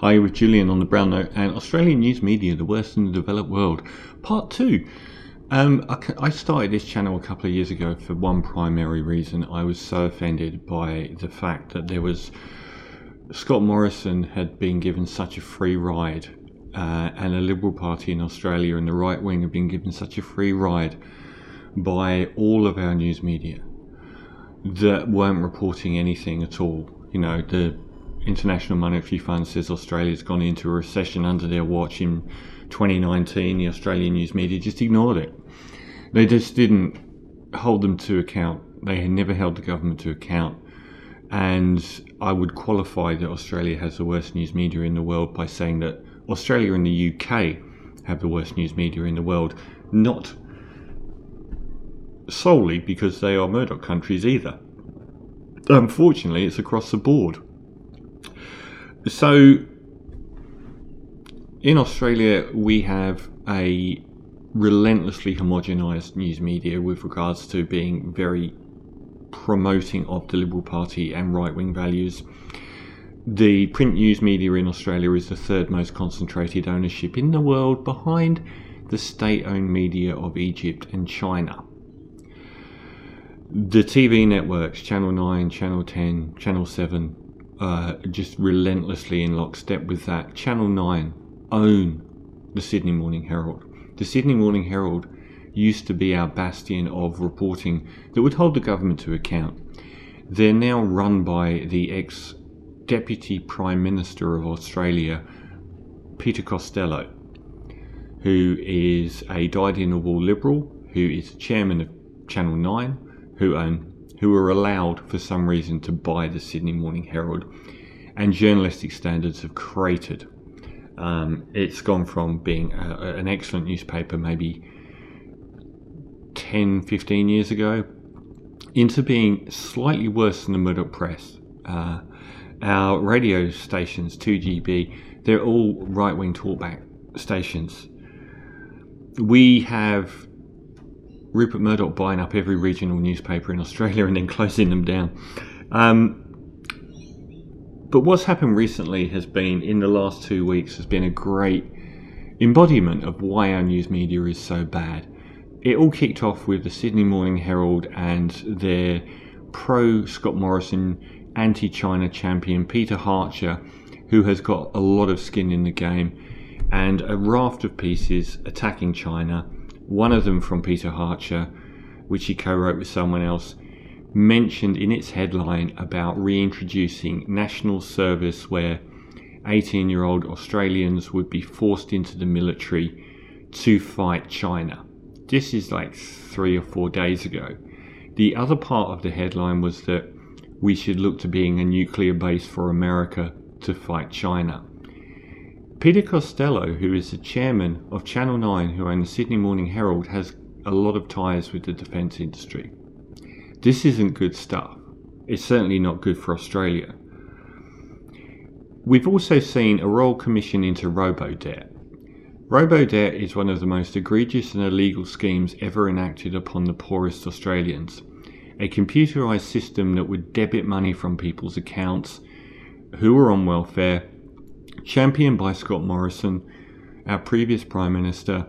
Hi, with Julian on the Brown Note and Australian news media, the worst in the developed world, part two. Um, I, I started this channel a couple of years ago for one primary reason. I was so offended by the fact that there was Scott Morrison had been given such a free ride, uh, and the Liberal Party in Australia and the right wing have been given such a free ride by all of our news media that weren't reporting anything at all. You know, the International Monetary Fund says Australia's gone into a recession under their watch in 2019. The Australian news media just ignored it. They just didn't hold them to account. They had never held the government to account. And I would qualify that Australia has the worst news media in the world by saying that Australia and the UK have the worst news media in the world, not solely because they are Murdoch countries either. Unfortunately, it's across the board. So, in Australia, we have a relentlessly homogenised news media with regards to being very promoting of the Liberal Party and right wing values. The print news media in Australia is the third most concentrated ownership in the world behind the state owned media of Egypt and China. The TV networks, Channel 9, Channel 10, Channel 7, uh, just relentlessly in lockstep with that. Channel 9 own the Sydney Morning Herald. The Sydney Morning Herald used to be our bastion of reporting that would hold the government to account. They're now run by the ex Deputy Prime Minister of Australia, Peter Costello, who is a dyed in the wool Liberal, who is chairman of Channel 9, who own who were allowed for some reason to buy the Sydney Morning Herald, and journalistic standards have cratered. Um, it's gone from being a, an excellent newspaper maybe 10, 15 years ago into being slightly worse than the Murdoch Press. Uh, our radio stations, 2GB, they're all right wing talkback stations. We have Rupert Murdoch buying up every regional newspaper in Australia and then closing them down. Um, but what's happened recently has been, in the last two weeks, has been a great embodiment of why our news media is so bad. It all kicked off with the Sydney Morning Herald and their pro Scott Morrison, anti China champion Peter Hartcher, who has got a lot of skin in the game, and a raft of pieces attacking China one of them from Peter Hartcher, which he co wrote with someone else, mentioned in its headline about reintroducing national service where 18 year old Australians would be forced into the military to fight China. This is like three or four days ago. The other part of the headline was that we should look to being a nuclear base for America to fight China. Peter Costello, who is the chairman of Channel 9, who owns the Sydney Morning Herald, has a lot of ties with the defence industry. This isn't good stuff. It's certainly not good for Australia. We've also seen a royal commission into robo-debt. Robo-debt is one of the most egregious and illegal schemes ever enacted upon the poorest Australians. A computerised system that would debit money from people's accounts who are on welfare championed by Scott Morrison, our previous Prime Minister,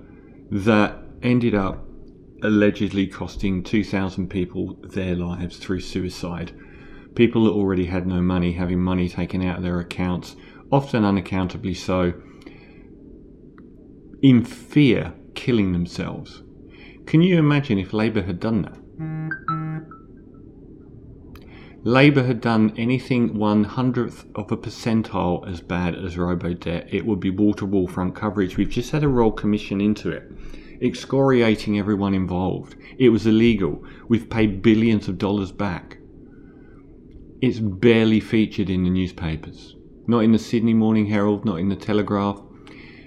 that ended up allegedly costing 2,000 people their lives through suicide. People that already had no money having money taken out of their accounts, often unaccountably so, in fear, killing themselves. Can you imagine if Labour had done that? Labour had done anything one hundredth of a percentile as bad as Robo-Debt, it would be wall to wall front coverage. We've just had a royal commission into it, excoriating everyone involved. It was illegal. We've paid billions of dollars back. It's barely featured in the newspapers. Not in the Sydney Morning Herald, not in the Telegraph,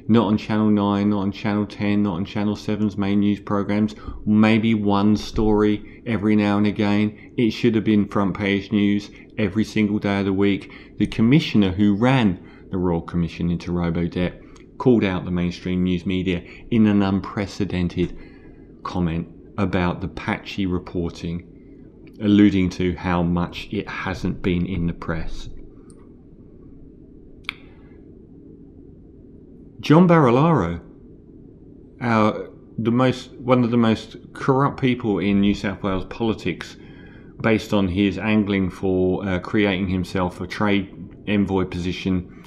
not on Channel 9, not on Channel 10, not on Channel 7's main news programs. Maybe one story every now and again. It should have been front page news every single day of the week. The commissioner who ran the Royal Commission into Robo-Debt called out the mainstream news media in an unprecedented comment about the patchy reporting, alluding to how much it hasn't been in the press. John Barilaro, our the most one of the most corrupt people in New South Wales politics, based on his angling for uh, creating himself a trade envoy position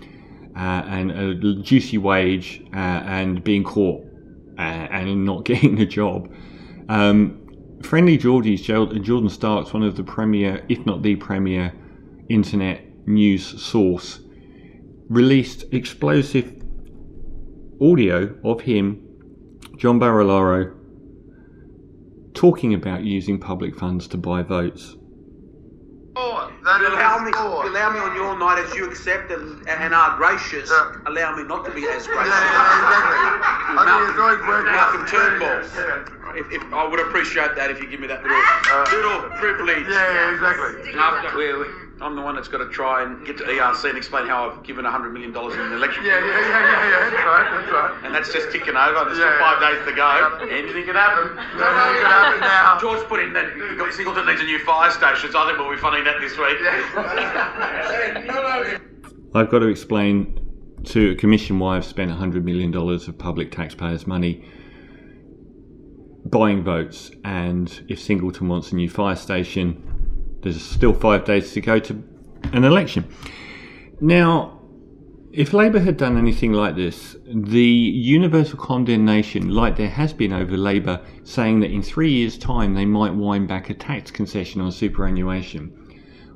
uh, and a juicy wage uh, and being caught uh, and not getting a job. Um, Friendly Jordies, Jordan Shanks, one of the premier, if not the premier, internet news source, released explosive audio of him, John Barilaro, talking about using public funds to buy votes. Oh, allow me, allow me on your night as you accept and, and are gracious. Yeah. Allow me not to be as gracious. Yeah, yeah, exactly. Malcolm, Malcolm Turnbull if, if, I would appreciate that if you give me that little, uh, little privilege. Yeah, yeah, exactly. I'm the one that's got to try and get to ERC and explain how I've given $100 million in an election. Yeah, yeah, yeah, yeah, yeah, that's right, that's right. And that's just ticking over. There's yeah, still five days to go. Anything can happen. Anything can happen now. George put in that Singleton needs a new fire station, so I think we'll be funding that this week. I've got to explain to a commission why I've spent $100 million of public taxpayers' money buying votes, and if Singleton wants a new fire station, there's still five days to go to an election. Now, if Labor had done anything like this, the universal condemnation, like there has been over Labor, saying that in three years' time they might wind back a tax concession on superannuation,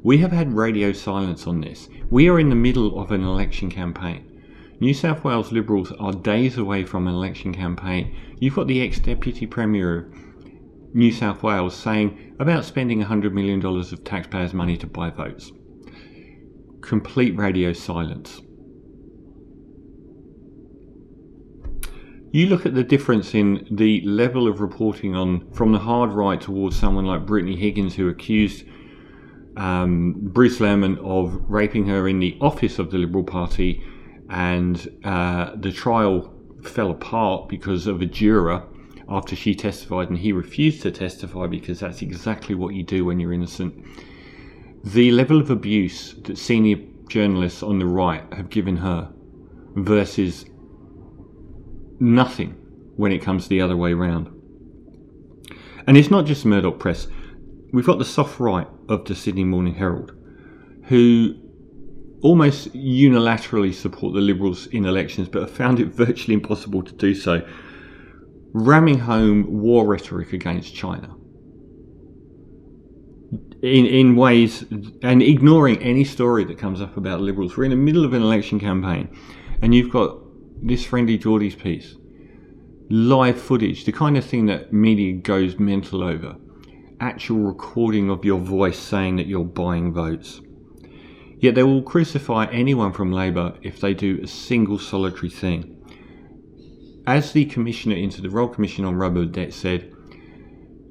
we have had radio silence on this. We are in the middle of an election campaign. New South Wales Liberals are days away from an election campaign. You've got the ex Deputy Premier New South Wales saying about spending $100 million of taxpayers' money to buy votes. Complete radio silence. You look at the difference in the level of reporting on from the hard right towards someone like Brittany Higgins, who accused um, Bruce Lehrmann of raping her in the office of the Liberal Party and uh, the trial fell apart because of a juror after she testified and he refused to testify because that's exactly what you do when you're innocent. The level of abuse that senior journalists on the right have given her versus nothing when it comes the other way round. And it's not just Murdoch Press. We've got the soft right of the Sydney Morning Herald, who almost unilaterally support the Liberals in elections, but have found it virtually impossible to do so, ramming home war rhetoric against China. In, in ways and ignoring any story that comes up about liberals. We're in the middle of an election campaign, and you've got this friendly Jordies piece, live footage, the kind of thing that media goes mental over, actual recording of your voice saying that you're buying votes Yet they will crucify anyone from Labor if they do a single solitary thing. As the Commissioner into the Royal Commission on Robo-Debt said,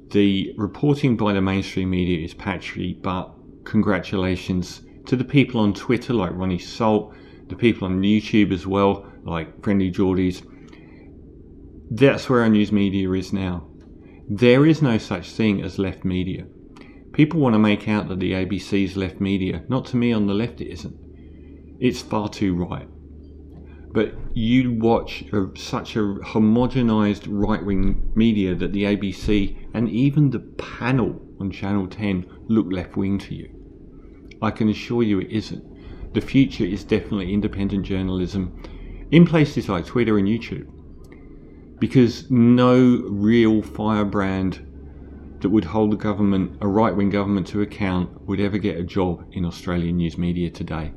the reporting by the mainstream media is patchy, but congratulations to the people on Twitter like Ronni Salt, the people on YouTube as well, like Friendly Jordies. That's where our news media is now. There is no such thing as left media. People want to make out that the ABC's left media. Not to me on the left, it isn't. It's far too right. But you watch a, such a homogenized right wing media that the ABC and even the panel on Channel 10 look left wing to you. I can assure you it isn't. The future is definitely independent journalism in places like Twitter and YouTube. Because no real firebrand that would hold the government, a right wing government, to account would ever get a job in Australian news media today.